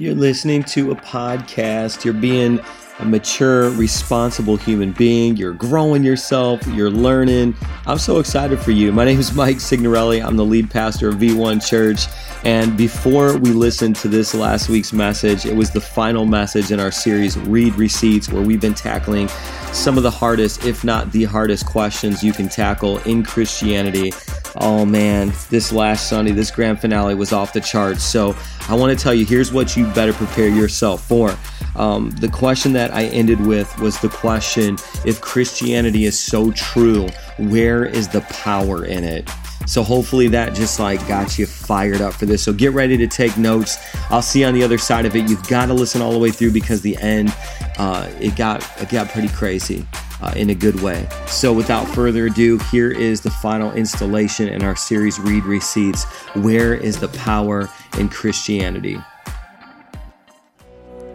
You're listening to a podcast. You're being a mature, responsible human being. You're growing yourself. You're learning. I'm so excited for you. My name is Mike Signorelli. I'm the lead pastor of V1 Church. And before we listened to this last week's message, it was the final message in our series, Read Receipts, where we've been tackling some of the hardest, if not the hardest, questions you can tackle in Christianity. Oh man, this last Sunday, this grand finale was off the charts. So I want to tell you here's what you better prepare yourself for. Um, the question that I ended with was the question if Christianity is so true, where is the power in it? So hopefully that just like got you fired up for this. So get ready to take notes. I'll see you on the other side of it. You've got to listen all the way through because the end, uh, it got it got pretty crazy. Uh, in a good way. So, without further ado, here is the final installation in our series Read Receipts Where is the Power in Christianity?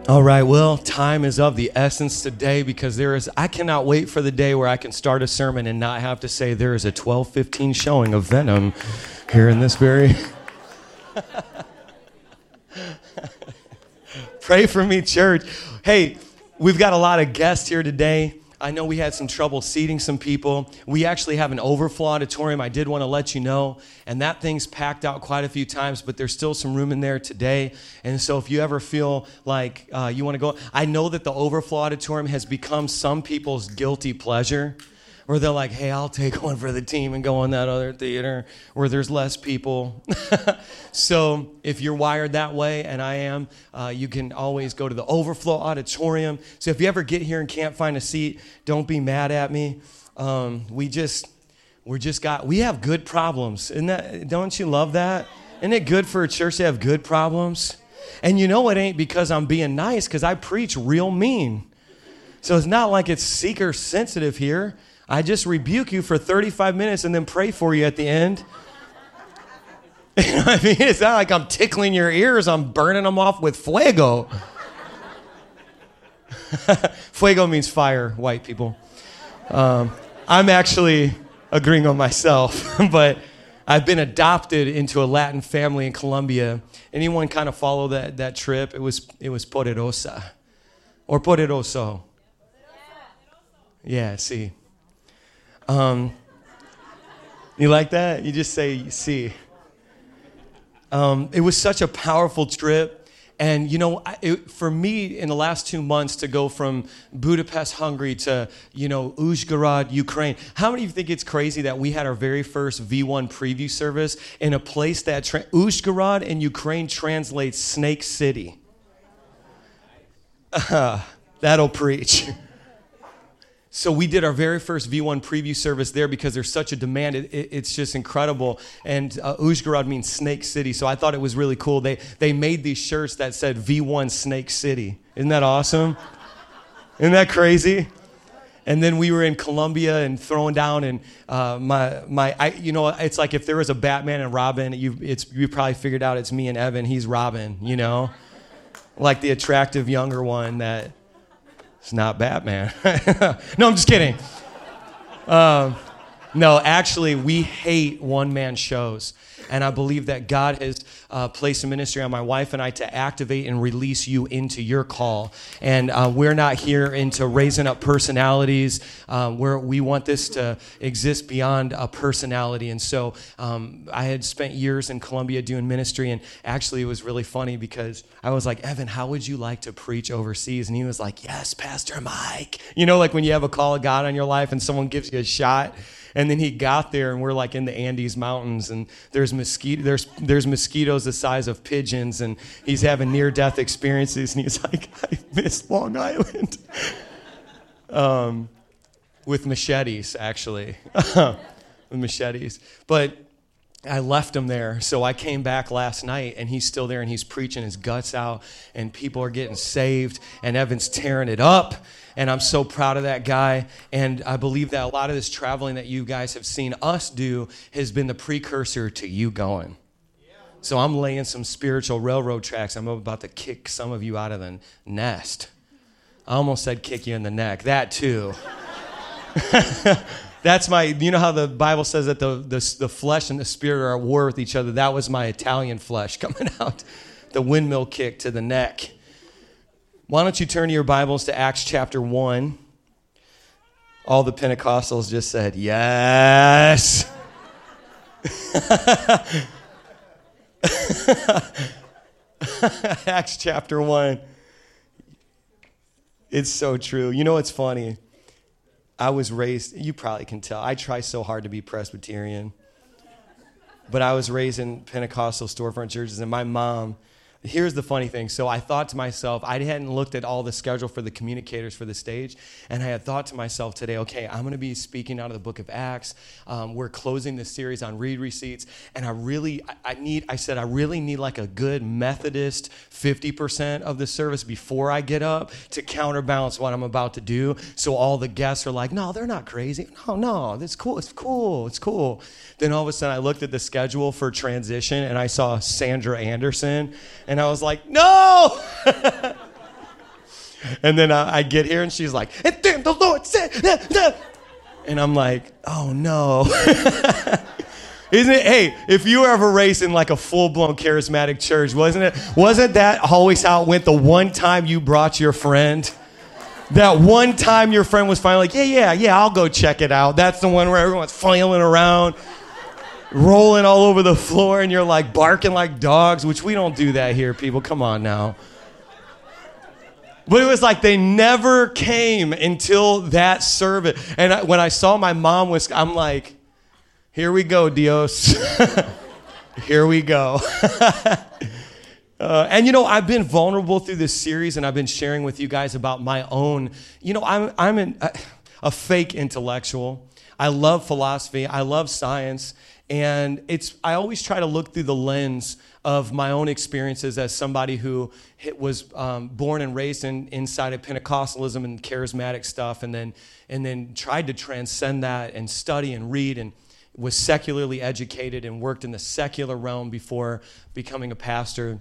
All right, well, time is of the essence today because there is I cannot wait for the day where I can start a sermon and not have to say there is a 12:15 showing of Venom here in this very Pray for me, church. Hey, we've got a lot of guests here today. I know we had some trouble seating some people. We actually have an overflow auditorium. I did want to let you know. And that thing's packed out quite a few times, but there's still some room in there today. And so if you ever feel like uh, you want to go, I know that the overflow auditorium has become some people's guilty pleasure or they're like, hey, I'll take one for the team and go in that other theater where there's less people. so if you're wired that way, and I am, uh, you can always go to the overflow auditorium. So if you ever get here and can't find a seat, don't be mad at me. Um, we just, we're just got, we have good problems. Isn't that, don't you love that? Isn't it good for a church to have good problems? And you know it ain't because I'm being nice, because I preach real mean. So it's not like it's seeker sensitive here. I just rebuke you for 35 minutes and then pray for you at the end. You know I mean? It's not like I'm tickling your ears, I'm burning them off with fuego. fuego means fire, white people. Um, I'm actually agreeing on myself, but I've been adopted into a Latin family in Colombia. Anyone kind of follow that, that trip? It was, it was Poderosa or Poderoso. Yeah, see. Um, you like that? You just say, see. Um, it was such a powerful trip. And, you know, it, for me in the last two months to go from Budapest, Hungary to, you know, Uzhgorod, Ukraine, how many of you think it's crazy that we had our very first V1 preview service in a place that tra- Uzhgorod in Ukraine translates Snake City? Uh, that'll preach. So we did our very first V1 preview service there because there's such a demand. It, it, it's just incredible. And uh, Uzhgorod means Snake City, so I thought it was really cool. They they made these shirts that said V1 Snake City. Isn't that awesome? Isn't that crazy? And then we were in Colombia and throwing down, and uh, my my I, you know it's like if there was a Batman and Robin, you it's you probably figured out it's me and Evan. He's Robin, you know, like the attractive younger one that it's not Batman. no, I'm just kidding. Um, no, actually, we hate one man shows. And I believe that God has uh, placed a ministry on my wife and I to activate and release you into your call. And uh, we're not here into raising up personalities. Uh, where we want this to exist beyond a personality. And so um, I had spent years in Colombia doing ministry. And actually, it was really funny because I was like, Evan, how would you like to preach overseas? And he was like, Yes, Pastor Mike. You know, like when you have a call of God on your life and someone gives you a shot. And then he got there, and we're like in the Andes Mountains, and there's mosquito, there's there's mosquitoes the size of pigeons, and he's having near-death experiences, and he's like, I miss Long Island. um, with machetes, actually, with machetes, but. I left him there. So I came back last night and he's still there and he's preaching his guts out and people are getting saved and Evan's tearing it up and I'm so proud of that guy. And I believe that a lot of this traveling that you guys have seen us do has been the precursor to you going. So I'm laying some spiritual railroad tracks. I'm about to kick some of you out of the nest. I almost said kick you in the neck. That too. That's my, you know how the Bible says that the, the, the flesh and the spirit are at war with each other? That was my Italian flesh coming out the windmill kick to the neck. Why don't you turn your Bibles to Acts chapter 1? All the Pentecostals just said, Yes. Acts chapter 1. It's so true. You know what's funny? I was raised, you probably can tell, I try so hard to be Presbyterian. But I was raised in Pentecostal storefront churches, and my mom, here's the funny thing. So I thought to myself, I hadn't looked at all the schedule for the communicators for the stage, and I had thought to myself today, okay, I'm going to be speaking out of the book of Acts. Um, we're closing this series on read receipts, and I really, I, need, I said, I really need like a good Methodist 50% of the service before I get up to counterbalance what I'm about to do. So all the guests are like, no, they're not crazy. No, no, it's cool. It's cool. It's cool. Then all of a sudden I looked at the schedule for transition and I saw Sandra Anderson and I was like, no! and then I, I, get here and she's like, and then the Lord said, and I'm like, oh no. Isn't it? Hey, if you were ever raised in like a full blown charismatic church, wasn't it? Wasn't that always how it went? The one time you brought your friend, that one time your friend was finally like, yeah, yeah, yeah, I'll go check it out. That's the one where everyone's flailing around rolling all over the floor and you're like barking like dogs, which we don't do that here, people. Come on now. But it was like they never came until that service. And I, when I saw my mom was, I'm like, here we go, Dios. here we go. uh, and you know, I've been vulnerable through this series, and I've been sharing with you guys about my own. You know, I'm I'm a, a fake intellectual. I love philosophy. I love science. And it's, I always try to look through the lens of my own experiences as somebody who was um, born and raised in, inside of Pentecostalism and charismatic stuff, and then, and then tried to transcend that and study and read and was secularly educated and worked in the secular realm before becoming a pastor.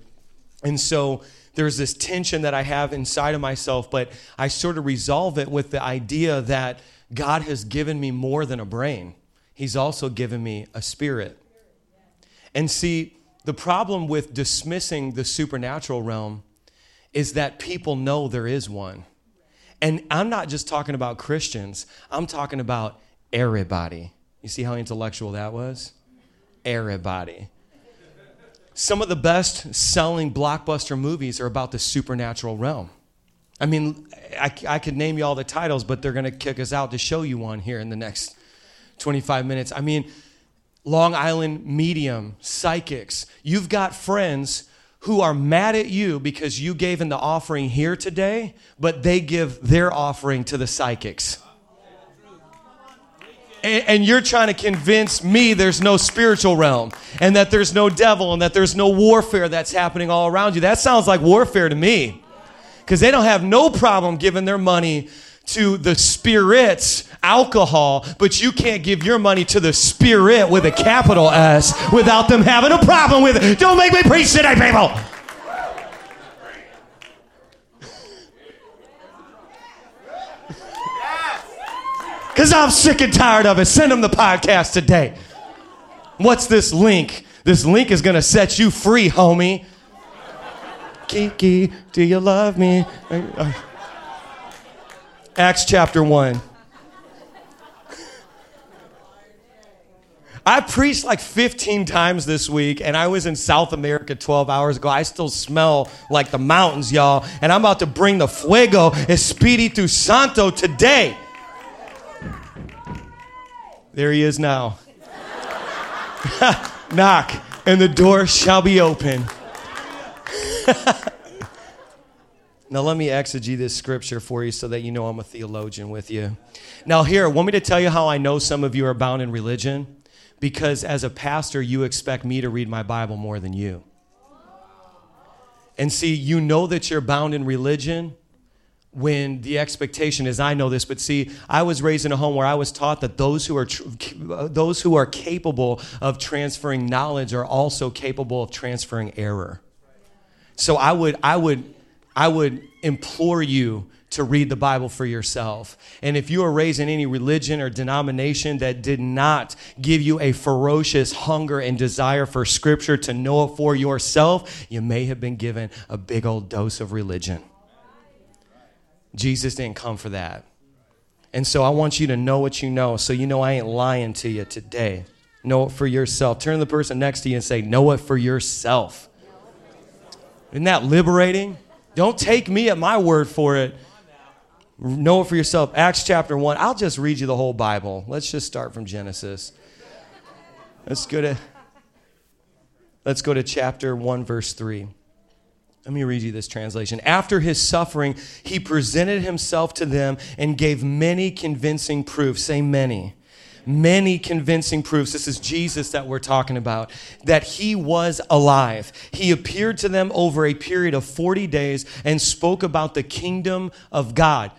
And so there's this tension that I have inside of myself, but I sort of resolve it with the idea that God has given me more than a brain. He's also given me a spirit. And see, the problem with dismissing the supernatural realm is that people know there is one. And I'm not just talking about Christians, I'm talking about everybody. You see how intellectual that was? Everybody. Some of the best selling blockbuster movies are about the supernatural realm. I mean, I, I could name you all the titles, but they're going to kick us out to show you one here in the next 25 minutes. I mean, Long Island medium, psychics. You've got friends who are mad at you because you gave in the offering here today, but they give their offering to the psychics. And, you're trying to convince me there's no spiritual realm and that there's no devil and that there's no warfare that's happening all around you. That sounds like warfare to me because they don't have no problem giving their money to the spirits alcohol, but you can't give your money to the spirit with a capital S without them having a problem with it. Don't make me preach today, people. Because I'm sick and tired of it. Send them the podcast today. What's this link? This link is going to set you free, homie. Kiki, do you love me? Uh, Acts chapter 1. I preached like 15 times this week, and I was in South America 12 hours ago. I still smell like the mountains, y'all. And I'm about to bring the fuego espiritu santo today. There he is now. Knock, and the door shall be open. Now, let me exegete this scripture for you so that you know I'm a theologian with you. Now, here, want me to tell you how I know some of you are bound in religion? Because as a pastor, you expect me to read my Bible more than you. And see, you know that you're bound in religion when the expectation is I know this but see I was raised in a home where I was taught that those who are tr- those who are capable of transferring knowledge are also capable of transferring error. So I would I would I would implore you to read the Bible for yourself. And if you were raised in any religion or denomination that did not give you a ferocious hunger and desire for Scripture to know it for yourself, you may have been given a big old dose of religion. Jesus didn't come for that. And so I want you to know what you know so you know I ain't lying to you today. Know it for yourself. Turn to the person next to you and say, Know it for yourself. Isn't that liberating? Don't take me at my word for it. Know it for yourself. Acts chapter 1. I'll just read you the whole Bible. Let's just start from Genesis. Let's go to Let's go to chapter 1 verse 3. Let me read you this translation. After his suffering, he presented himself to them and gave many convincing proofs. Say many. Many convincing proofs. This is Jesus that we're talking about, that he was alive. He appeared to them over a period of 40 days and spoke about the kingdom of God.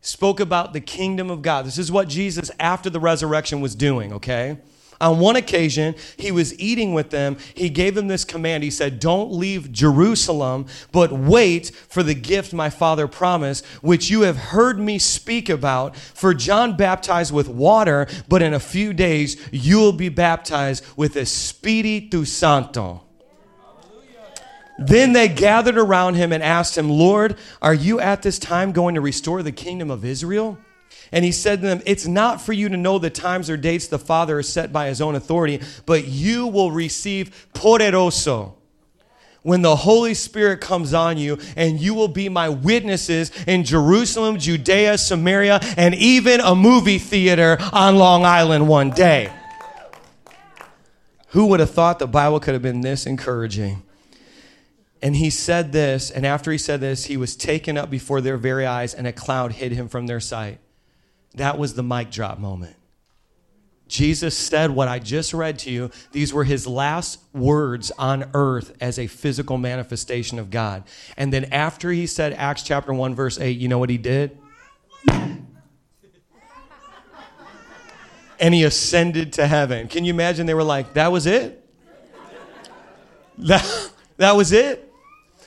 Spoke about the kingdom of God. This is what Jesus, after the resurrection, was doing, okay? On one occasion, he was eating with them. He gave them this command. He said, Don't leave Jerusalem, but wait for the gift my father promised, which you have heard me speak about. For John baptized with water, but in a few days you will be baptized with Espiritu Santo. Then they gathered around him and asked him, Lord, are you at this time going to restore the kingdom of Israel? And he said to them, It's not for you to know the times or dates the Father has set by his own authority, but you will receive poderoso when the Holy Spirit comes on you, and you will be my witnesses in Jerusalem, Judea, Samaria, and even a movie theater on Long Island one day. Who would have thought the Bible could have been this encouraging? And he said this, and after he said this, he was taken up before their very eyes, and a cloud hid him from their sight. That was the mic drop moment. Jesus said what I just read to you. These were his last words on earth as a physical manifestation of God. And then after he said Acts chapter 1, verse 8, you know what he did? and he ascended to heaven. Can you imagine? They were like, that was it? That, that was it?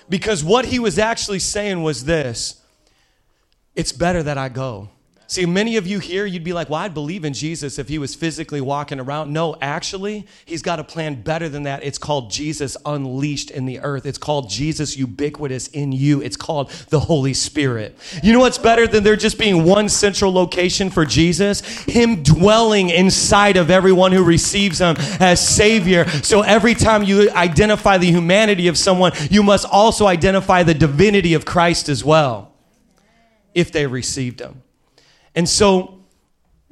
Because what he was actually saying was this it's better that I go. See, many of you here, you'd be like, well, I'd believe in Jesus if he was physically walking around. No, actually, he's got a plan better than that. It's called Jesus unleashed in the earth. It's called Jesus ubiquitous in you. It's called the Holy Spirit. You know what's better than there just being one central location for Jesus? Him dwelling inside of everyone who receives him as Savior. So every time you identify the humanity of someone, you must also identify the divinity of Christ as well, if they received him. And so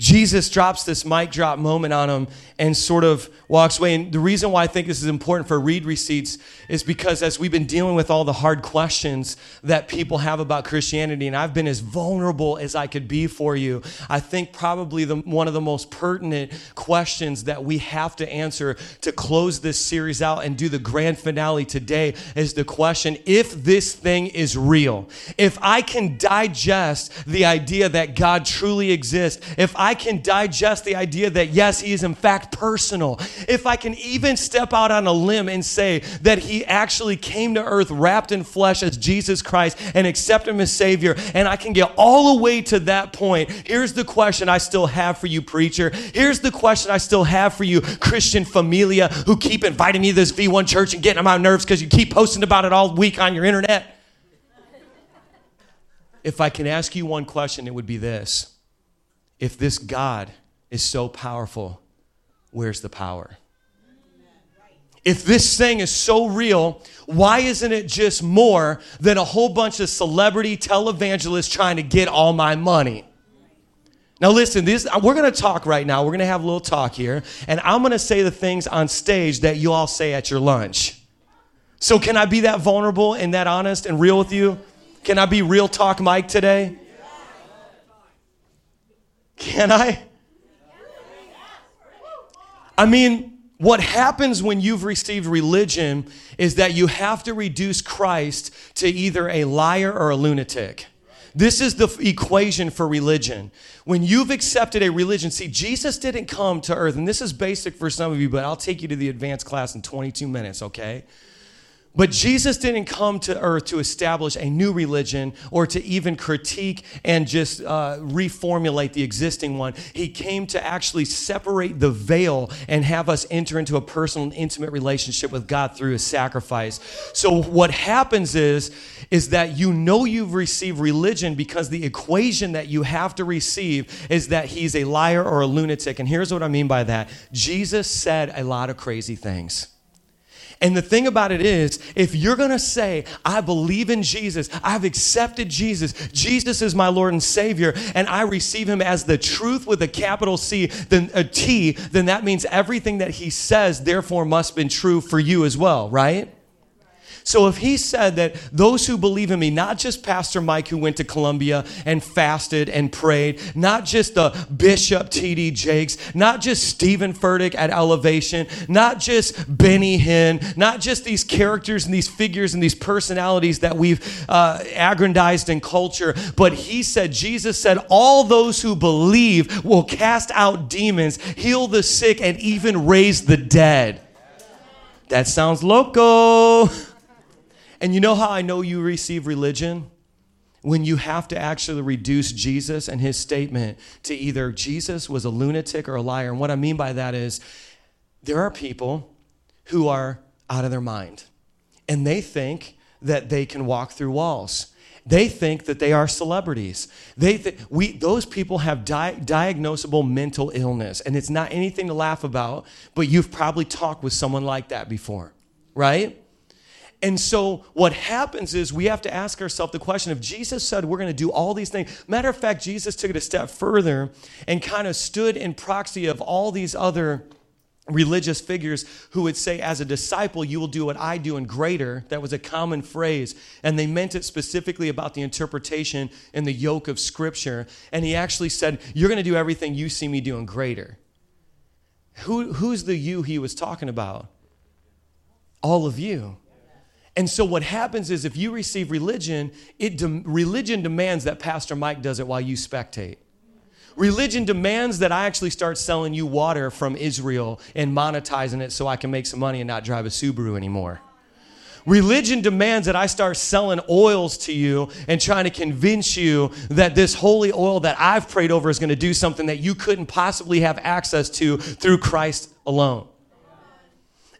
Jesus drops this mic drop moment on him and sort of walks away. And the reason why I think this is important for read receipts is because as we've been dealing with all the hard questions that people have about Christianity, and I've been as vulnerable as I could be for you, I think probably the, one of the most pertinent questions that we have to answer to close this series out and do the grand finale today is the question if this thing is real, if I can digest the idea that God truly exists, if I can digest the idea that yes, He is in fact personal, if I can even step out on a limb and say that he actually came to earth wrapped in flesh as Jesus Christ and accept him as Savior, and I can get all the way to that point, here's the question I still have for you, preacher. Here's the question I still have for you, Christian familia, who keep inviting me to this V1 church and getting on my nerves because you keep posting about it all week on your internet. If I can ask you one question, it would be this If this God is so powerful, where's the power? If this thing is so real, why isn't it just more than a whole bunch of celebrity televangelists trying to get all my money? Now, listen, this, we're going to talk right now. We're going to have a little talk here, and I'm going to say the things on stage that you all say at your lunch. So, can I be that vulnerable and that honest and real with you? Can I be real talk Mike today? Can I? I mean, what happens when you've received religion is that you have to reduce Christ to either a liar or a lunatic. This is the equation for religion. When you've accepted a religion, see, Jesus didn't come to earth, and this is basic for some of you, but I'll take you to the advanced class in 22 minutes, okay? But Jesus didn't come to earth to establish a new religion or to even critique and just uh, reformulate the existing one. He came to actually separate the veil and have us enter into a personal and intimate relationship with God through his sacrifice. So what happens is is that you know you've received religion because the equation that you have to receive is that he's a liar or a lunatic. And here's what I mean by that. Jesus said a lot of crazy things. And the thing about it is, if you're gonna say, I believe in Jesus, I've accepted Jesus, Jesus is my Lord and Savior, and I receive Him as the truth with a capital C, then a T, then that means everything that He says, therefore, must have been true for you as well, right? So if he said that those who believe in me, not just Pastor Mike who went to Colombia and fasted and prayed, not just the Bishop T.D. Jakes, not just Steven Furtick at Elevation, not just Benny Hinn, not just these characters and these figures and these personalities that we've uh, aggrandized in culture, but he said, Jesus said, all those who believe will cast out demons, heal the sick, and even raise the dead. That sounds loco. And you know how I know you receive religion? When you have to actually reduce Jesus and his statement to either Jesus was a lunatic or a liar. And what I mean by that is there are people who are out of their mind and they think that they can walk through walls. They think that they are celebrities. They th- we, those people have di- diagnosable mental illness, and it's not anything to laugh about, but you've probably talked with someone like that before, right? And so what happens is we have to ask ourselves the question if Jesus said we're going to do all these things. Matter of fact, Jesus took it a step further and kind of stood in proxy of all these other religious figures who would say, as a disciple, you will do what I do and greater. That was a common phrase. And they meant it specifically about the interpretation and the yoke of Scripture. And he actually said, You're going to do everything you see me doing greater. Who, who's the you he was talking about? All of you. And so what happens is if you receive religion, it de- religion demands that Pastor Mike does it while you spectate. Religion demands that I actually start selling you water from Israel and monetizing it so I can make some money and not drive a Subaru anymore. Religion demands that I start selling oils to you and trying to convince you that this holy oil that I've prayed over is going to do something that you couldn't possibly have access to through Christ alone.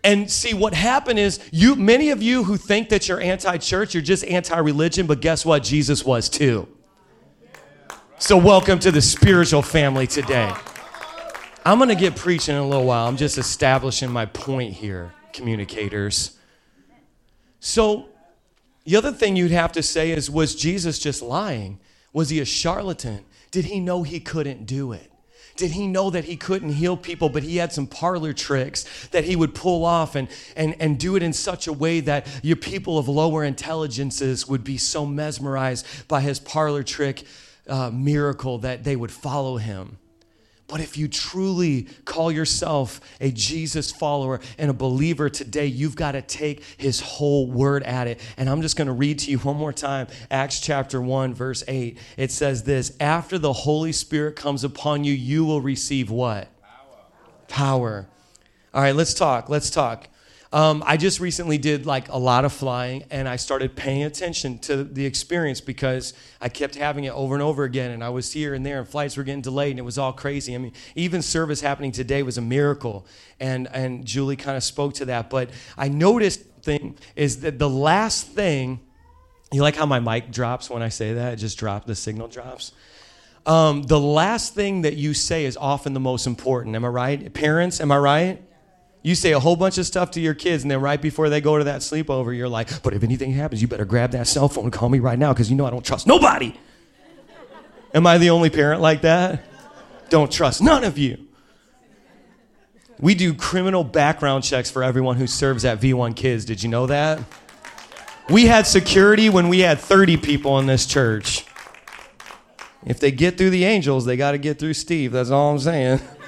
And see, what happened is you many of you who think that you're anti-church, you're just anti-religion, but guess what? Jesus was too. So welcome to the spiritual family today. I'm gonna get preaching in a little while. I'm just establishing my point here, communicators. So the other thing you'd have to say is was Jesus just lying? Was he a charlatan? Did he know he couldn't do it? Did he know that he couldn't heal people, but he had some parlor tricks that he would pull off and, and, and do it in such a way that your people of lower intelligences would be so mesmerized by his parlor trick uh, miracle that they would follow him? But if you truly call yourself a Jesus follower and a believer today, you've got to take his whole word at it. And I'm just going to read to you one more time Acts chapter 1, verse 8. It says this After the Holy Spirit comes upon you, you will receive what? Power. Power. All right, let's talk. Let's talk. Um, I just recently did like a lot of flying and I started paying attention to the experience because I kept having it over and over again. And I was here and there and flights were getting delayed and it was all crazy. I mean, even service happening today was a miracle. And, and Julie kind of spoke to that. But I noticed thing is that the last thing, you like how my mic drops when I say that? It just drops, the signal drops. Um, the last thing that you say is often the most important. Am I right? Parents, am I right? You say a whole bunch of stuff to your kids, and then right before they go to that sleepover, you're like, but if anything happens, you better grab that cell phone and call me right now because you know I don't trust nobody. Am I the only parent like that? Don't trust none of you. We do criminal background checks for everyone who serves at V1 Kids. Did you know that? We had security when we had 30 people in this church. If they get through the angels, they got to get through Steve. That's all I'm saying.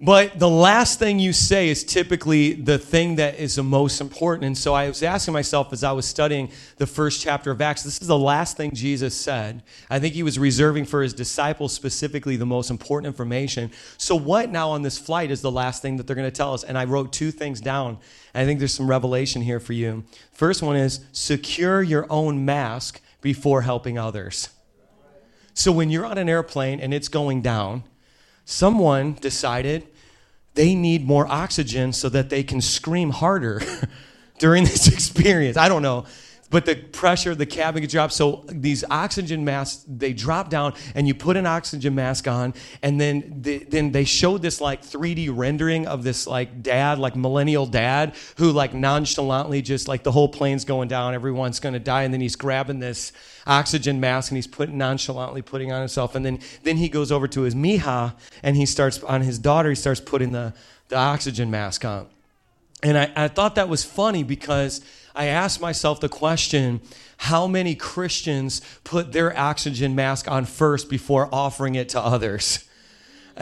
But the last thing you say is typically the thing that is the most important. And so I was asking myself as I was studying the first chapter of Acts, this is the last thing Jesus said. I think he was reserving for his disciples specifically the most important information. So, what now on this flight is the last thing that they're going to tell us? And I wrote two things down. I think there's some revelation here for you. First one is secure your own mask before helping others. So, when you're on an airplane and it's going down, someone decided they need more oxygen so that they can scream harder during this experience. I don't know. But the pressure, the cabin dropped. So these oxygen masks, they drop down, and you put an oxygen mask on, and then the, then they showed this like 3D rendering of this like dad, like millennial dad, who like nonchalantly just like the whole plane's going down, everyone's gonna die, and then he's grabbing this oxygen mask and he's putting nonchalantly putting on himself, and then then he goes over to his mija and he starts on his daughter, he starts putting the the oxygen mask on, and I, I thought that was funny because I asked myself the question how many Christians put their oxygen mask on first before offering it to others?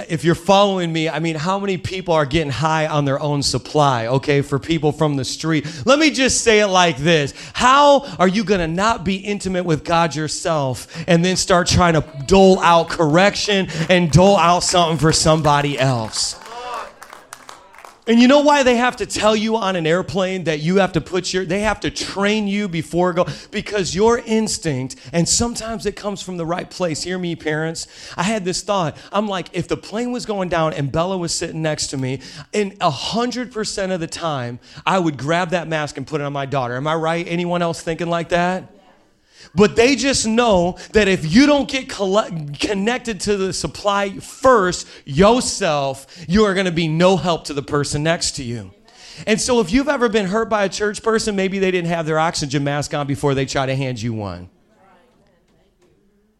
If you're following me, I mean, how many people are getting high on their own supply, okay, for people from the street? Let me just say it like this How are you gonna not be intimate with God yourself and then start trying to dole out correction and dole out something for somebody else? And you know why they have to tell you on an airplane that you have to put your, they have to train you before go, because your instinct, and sometimes it comes from the right place. Hear me, parents. I had this thought. I'm like, if the plane was going down and Bella was sitting next to me, in a hundred percent of the time, I would grab that mask and put it on my daughter. Am I right? Anyone else thinking like that? But they just know that if you don't get connected to the supply first yourself, you are going to be no help to the person next to you. And so, if you've ever been hurt by a church person, maybe they didn't have their oxygen mask on before they try to hand you one.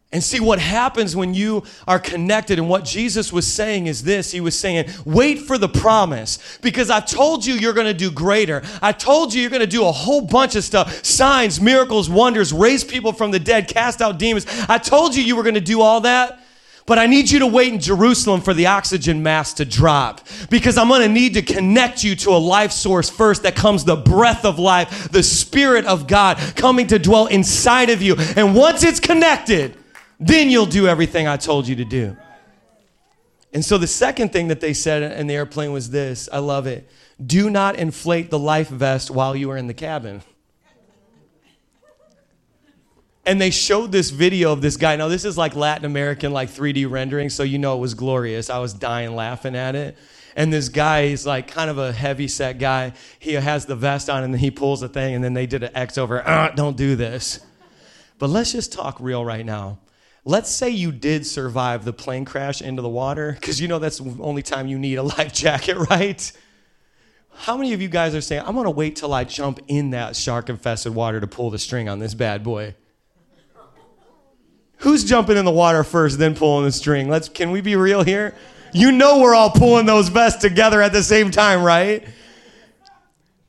And see what happens when you are connected. And what Jesus was saying is this He was saying, wait for the promise because I told you you're going to do greater. I told you you're going to do a whole bunch of stuff signs, miracles, wonders, raise people from the dead, cast out demons. I told you you were going to do all that. But I need you to wait in Jerusalem for the oxygen mask to drop because I'm going to need to connect you to a life source first that comes the breath of life, the Spirit of God coming to dwell inside of you. And once it's connected, then you'll do everything I told you to do. And so the second thing that they said in the airplane was this I love it. Do not inflate the life vest while you are in the cabin. And they showed this video of this guy. Now, this is like Latin American, like 3D rendering, so you know it was glorious. I was dying laughing at it. And this guy, is like kind of a heavy set guy. He has the vest on and then he pulls the thing, and then they did an X over, uh, don't do this. But let's just talk real right now let's say you did survive the plane crash into the water, because you know that's the only time you need a life jacket, right? How many of you guys are saying, I'm gonna wait till I jump in that shark infested water to pull the string on this bad boy? Who's jumping in the water first, then pulling the string? Let's can we be real here? You know we're all pulling those vests together at the same time, right?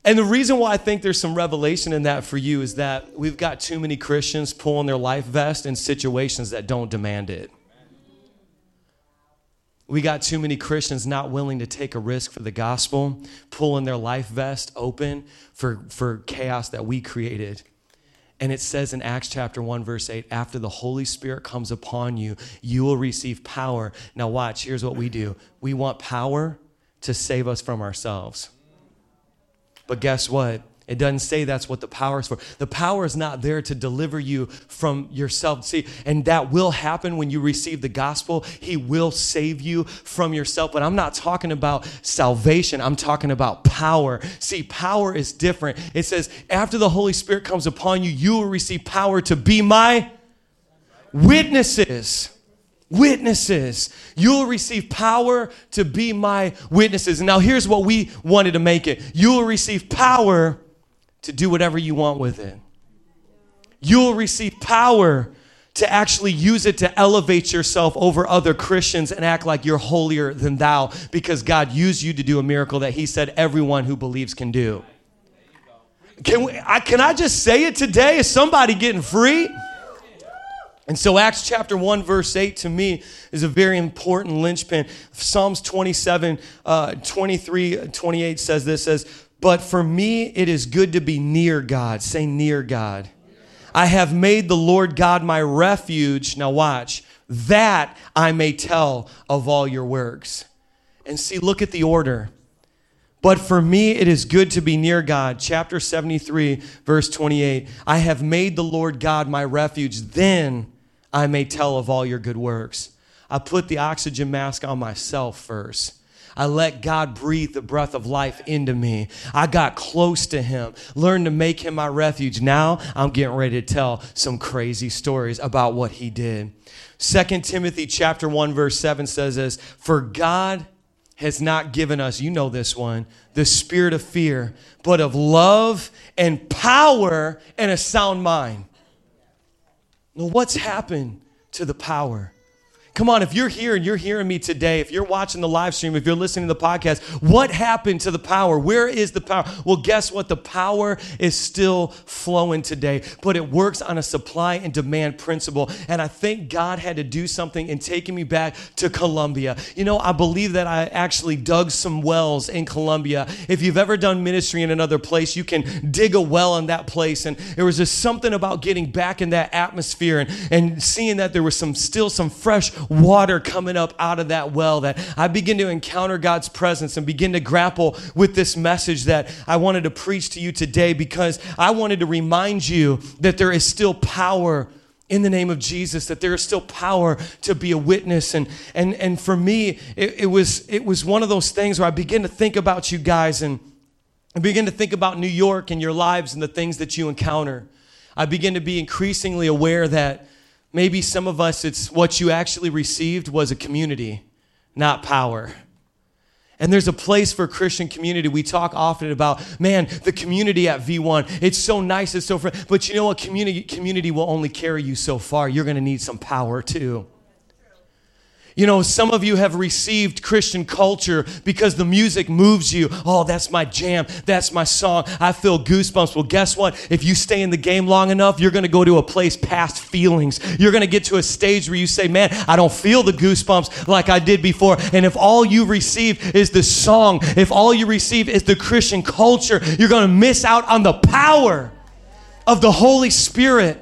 And the reason why I think there's some revelation in that for you is that we've got too many Christians pulling their life vest in situations that don't demand it. We got too many Christians not willing to take a risk for the gospel, pulling their life vest open for, for chaos that we created. And it says in Acts chapter 1, verse 8, after the Holy Spirit comes upon you, you will receive power. Now, watch, here's what we do we want power to save us from ourselves. But guess what? It doesn't say that's what the power is for. The power is not there to deliver you from yourself. See, and that will happen when you receive the gospel. He will save you from yourself. But I'm not talking about salvation, I'm talking about power. See, power is different. It says, after the Holy Spirit comes upon you, you will receive power to be my witnesses witnesses. You'll receive power to be my witnesses. And now here's what we wanted to make it you'll receive power to do whatever you want with it. You'll receive power to actually use it to elevate yourself over other Christians and act like you're holier than thou because God used you to do a miracle that He said everyone who believes can do. Can, we, I, can I just say it today? Is somebody getting free? And so, Acts chapter 1, verse 8 to me is a very important linchpin. Psalms 27, uh, 23, 28 says this says, But for me, it is good to be near God. Say, near God. I have made the Lord God my refuge. Now, watch, that I may tell of all your works. And see, look at the order. But for me, it is good to be near God. Chapter 73, verse 28. I have made the Lord God my refuge. Then I may tell of all your good works. I put the oxygen mask on myself first. I let God breathe the breath of life into me. I got close to Him, learned to make Him my refuge. Now I'm getting ready to tell some crazy stories about what He did. 2 Timothy chapter 1 verse 7 says this, "For God has not given us, you know this one, the spirit of fear, but of love and power and a sound mind." Now, what's happened to the power? Come on, if you're here and you're hearing me today, if you're watching the live stream, if you're listening to the podcast, what happened to the power? Where is the power? Well, guess what? The power is still flowing today, but it works on a supply and demand principle. And I think God had to do something in taking me back to Colombia. You know, I believe that I actually dug some wells in Colombia. If you've ever done ministry in another place, you can dig a well in that place. And there was just something about getting back in that atmosphere and, and seeing that there was some still some fresh water coming up out of that well that I begin to encounter God's presence and begin to grapple with this message that I wanted to preach to you today because I wanted to remind you that there is still power in the name of Jesus, that there is still power to be a witness. And, and, and for me, it, it, was, it was one of those things where I begin to think about you guys and I begin to think about New York and your lives and the things that you encounter. I begin to be increasingly aware that Maybe some of us, it's what you actually received was a community, not power. And there's a place for Christian community. We talk often about, man, the community at V1. It's so nice, it's so fun. But you know what? Community, community will only carry you so far. You're going to need some power too. You know, some of you have received Christian culture because the music moves you. Oh, that's my jam. That's my song. I feel goosebumps. Well, guess what? If you stay in the game long enough, you're going to go to a place past feelings. You're going to get to a stage where you say, man, I don't feel the goosebumps like I did before. And if all you receive is the song, if all you receive is the Christian culture, you're going to miss out on the power of the Holy Spirit.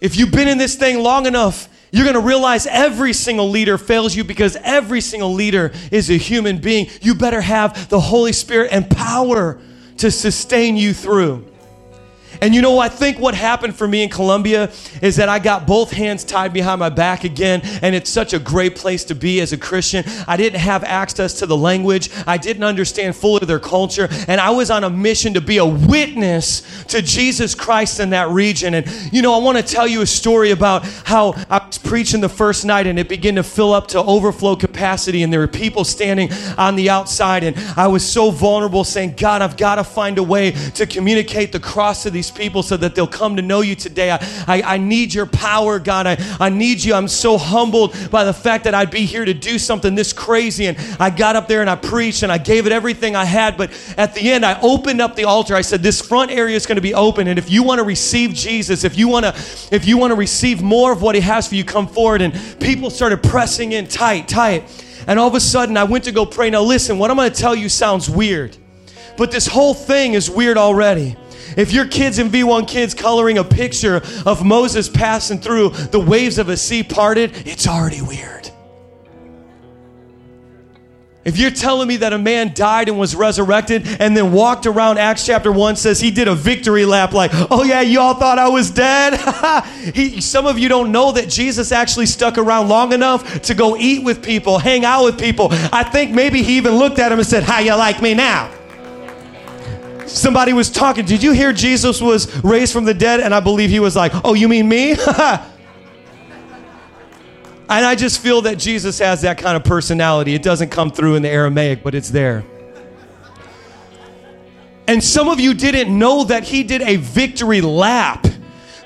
If you've been in this thing long enough, you're going to realize every single leader fails you because every single leader is a human being. You better have the Holy Spirit and power to sustain you through. And you know, I think what happened for me in Colombia is that I got both hands tied behind my back again, and it's such a great place to be as a Christian. I didn't have access to the language, I didn't understand fully their culture, and I was on a mission to be a witness to Jesus Christ in that region. And you know, I want to tell you a story about how I was preaching the first night, and it began to fill up to overflow capacity, and there were people standing on the outside, and I was so vulnerable, saying, God, I've got to find a way to communicate the cross to these these people so that they'll come to know you today. I, I, I need your power, God. I, I need you. I'm so humbled by the fact that I'd be here to do something this crazy. And I got up there and I preached and I gave it everything I had. But at the end, I opened up the altar. I said, This front area is going to be open. And if you want to receive Jesus, if you want to, if you want to receive more of what He has for you, come forward. And people started pressing in tight, tight. And all of a sudden, I went to go pray. Now, listen, what I'm going to tell you sounds weird, but this whole thing is weird already. If your kids in V1 Kids coloring a picture of Moses passing through the waves of a sea parted, it's already weird. If you're telling me that a man died and was resurrected and then walked around, Acts chapter 1 says he did a victory lap, like, oh yeah, you all thought I was dead? he, some of you don't know that Jesus actually stuck around long enough to go eat with people, hang out with people. I think maybe he even looked at him and said, How you like me now? Somebody was talking. Did you hear Jesus was raised from the dead? And I believe he was like, Oh, you mean me? and I just feel that Jesus has that kind of personality. It doesn't come through in the Aramaic, but it's there. And some of you didn't know that he did a victory lap.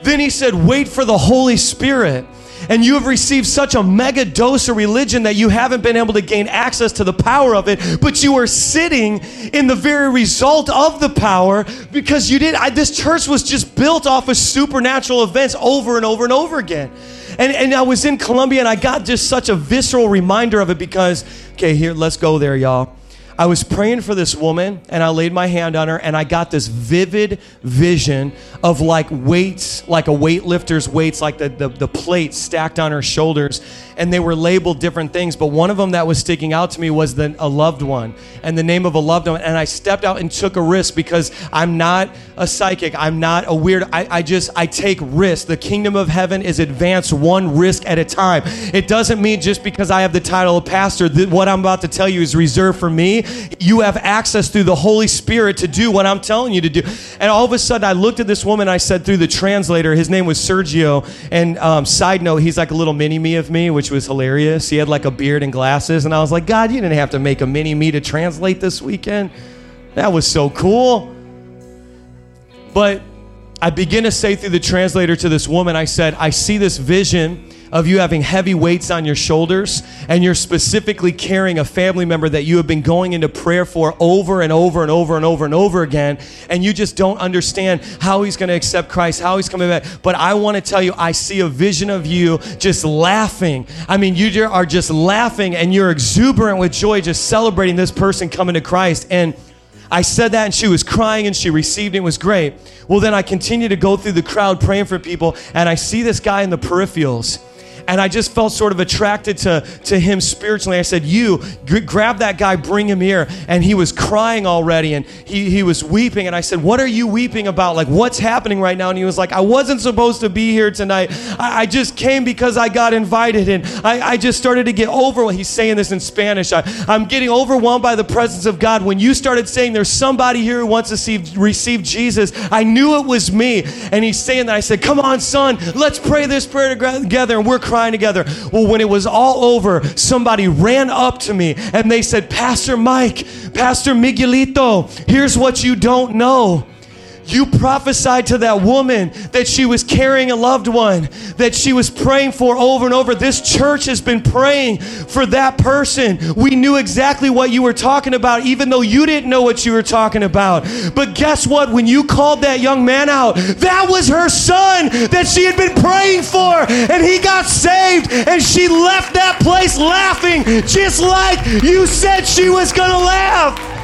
Then he said, Wait for the Holy Spirit. And you have received such a mega dose of religion that you haven't been able to gain access to the power of it, but you are sitting in the very result of the power because you did. I, this church was just built off of supernatural events over and over and over again. And, and I was in Colombia and I got just such a visceral reminder of it because, okay, here, let's go there, y'all. I was praying for this woman and I laid my hand on her and I got this vivid vision of like weights, like a weightlifter's weights, like the, the, the plates stacked on her shoulders. And they were labeled different things. But one of them that was sticking out to me was the, a loved one and the name of a loved one. And I stepped out and took a risk because I'm not a psychic. I'm not a weird. I, I just, I take risks. The kingdom of heaven is advanced one risk at a time. It doesn't mean just because I have the title of pastor that what I'm about to tell you is reserved for me you have access through the Holy Spirit to do what I'm telling you to do. And all of a sudden, I looked at this woman. I said through the translator, his name was Sergio. And um, side note, he's like a little mini me of me, which was hilarious. He had like a beard and glasses. And I was like, God, you didn't have to make a mini me to translate this weekend. That was so cool. But I begin to say through the translator to this woman, I said, I see this vision of you having heavy weights on your shoulders and you're specifically carrying a family member that you have been going into prayer for over and over and over and over and over again and you just don't understand how he's going to accept Christ, how he's coming back. But I want to tell you, I see a vision of you just laughing. I mean, you are just laughing and you're exuberant with joy, just celebrating this person coming to Christ. And I said that and she was crying and she received it. It was great. Well, then I continue to go through the crowd praying for people and I see this guy in the peripherals and I just felt sort of attracted to, to him spiritually. I said, You g- grab that guy, bring him here. And he was crying already and he, he was weeping. And I said, What are you weeping about? Like, what's happening right now? And he was like, I wasn't supposed to be here tonight. I, I just came because I got invited. And I, I just started to get overwhelmed. He's saying this in Spanish. I, I'm getting overwhelmed by the presence of God. When you started saying there's somebody here who wants to see, receive Jesus, I knew it was me. And he's saying that. I said, Come on, son, let's pray this prayer together. And we're crying crying together. Well, when it was all over, somebody ran up to me and they said, Pastor Mike, Pastor Miguelito, here's what you don't know. You prophesied to that woman that she was carrying a loved one, that she was praying for over and over. This church has been praying for that person. We knew exactly what you were talking about, even though you didn't know what you were talking about. But guess what? When you called that young man out, that was her son that she had been praying for, and he got saved, and she left that place laughing, just like you said she was gonna laugh.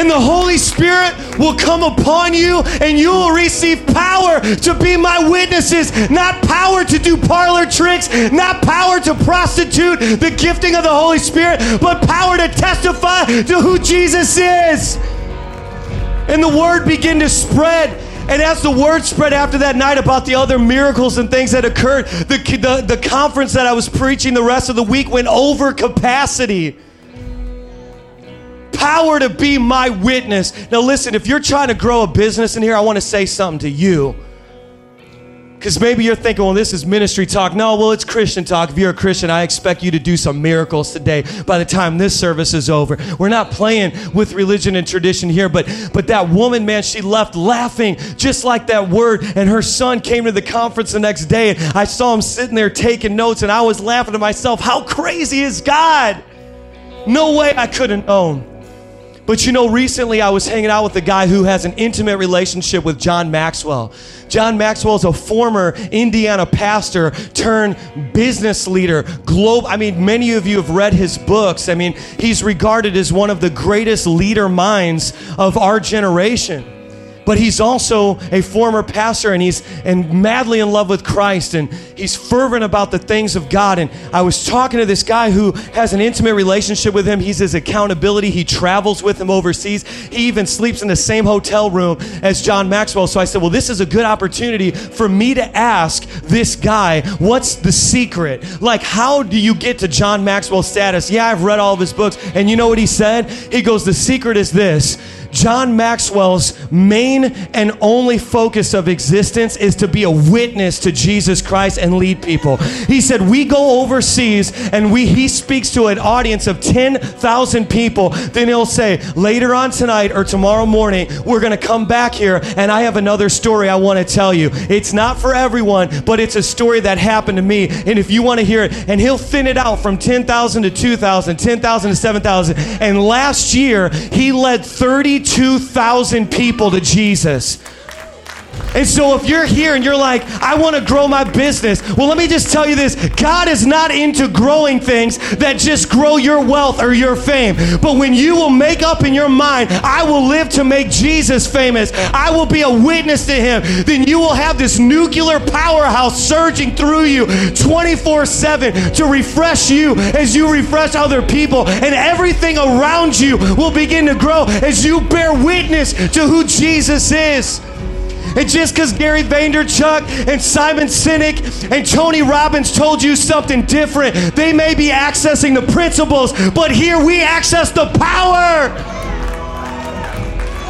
And the Holy Spirit will come upon you and you will receive power to be my witnesses, not power to do parlor tricks, not power to prostitute the gifting of the Holy Spirit, but power to testify to who Jesus is. And the word began to spread. And as the word spread after that night about the other miracles and things that occurred, the, the, the conference that I was preaching the rest of the week went over capacity power to be my witness. Now, listen, if you're trying to grow a business in here, I want to say something to you. Because maybe you're thinking, well, this is ministry talk. No, well, it's Christian talk. If you're a Christian, I expect you to do some miracles today by the time this service is over. We're not playing with religion and tradition here, but, but that woman, man, she left laughing just like that word. And her son came to the conference the next day, and I saw him sitting there taking notes, and I was laughing to myself, how crazy is God? No way I could have known. But you know, recently I was hanging out with a guy who has an intimate relationship with John Maxwell. John Maxwell is a former Indiana pastor turned business leader. Globe, I mean, many of you have read his books. I mean, he's regarded as one of the greatest leader minds of our generation but he's also a former pastor and he's and madly in love with Christ and he's fervent about the things of God. And I was talking to this guy who has an intimate relationship with him. He's his accountability. He travels with him overseas. He even sleeps in the same hotel room as John Maxwell. So I said, Well, this is a good opportunity for me to ask this guy, what's the secret? Like, how do you get to John Maxwell status? Yeah, I've read all of his books. And you know what he said? He goes, The secret is this John Maxwell's main and only focus of existence is to be a witness to Jesus Christ and lead people. He said, We go overseas and we he speaks to an audience of 10,000 people. Then he'll say, Later on tonight or tomorrow morning, we're going to come back here and I have another story I want to tell you. It's not for everyone, but it's a story that happened to me. And if you want to hear it, and he'll thin it out from 10,000 to 2,000, 10,000 to 7,000. And last year, he led 32,000 people to Jesus. And so if you're here and you're like, I want to grow my business, well, let me just tell you this God is not into growing things that just grow your wealth or your fame. But when you will make up in your mind, I will live to make Jesus famous, I will be a witness to him, then you will have this nuclear powerhouse surging through you 24 7 to refresh you as you refresh other people. And everything around you will begin to grow as you bear witness to who Jesus is. And just because Gary Vaynerchuk and Simon Sinek and Tony Robbins told you something different, they may be accessing the principles, but here we access the power.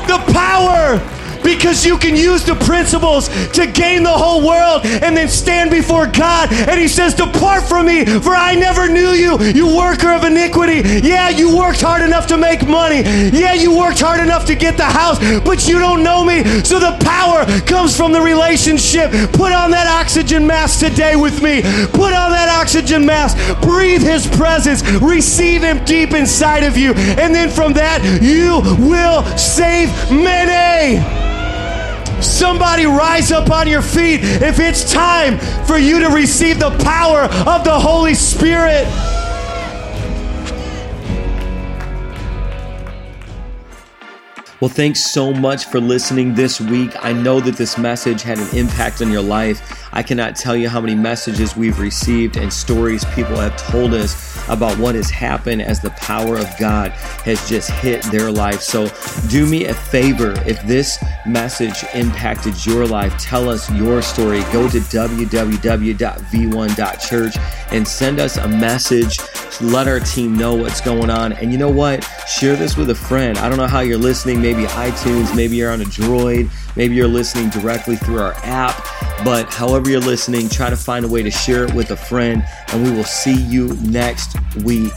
The power because you can use the principles to gain the whole world and then stand before God. And He says, Depart from me, for I never knew you, you worker of iniquity. Yeah, you worked hard enough to make money. Yeah, you worked hard enough to get the house, but you don't know me. So the power comes from the relationship. Put on that oxygen mask today with me. Put on that oxygen mask. Breathe His presence. Receive Him deep inside of you. And then from that, you will save many. Somebody rise up on your feet if it's time for you to receive the power of the Holy Spirit. Well, thanks so much for listening this week. I know that this message had an impact on your life. I cannot tell you how many messages we've received and stories people have told us about what has happened as the power of God has just hit their life. So do me a favor. If this message impacted your life, tell us your story. Go to www.v1.church and send us a message. Let our team know what's going on. And you know what? Share this with a friend. I don't know how you're listening. Maybe iTunes, maybe you're on a Droid, maybe you're listening directly through our app. But however you're listening, try to find a way to share it with a friend, and we will see you next week.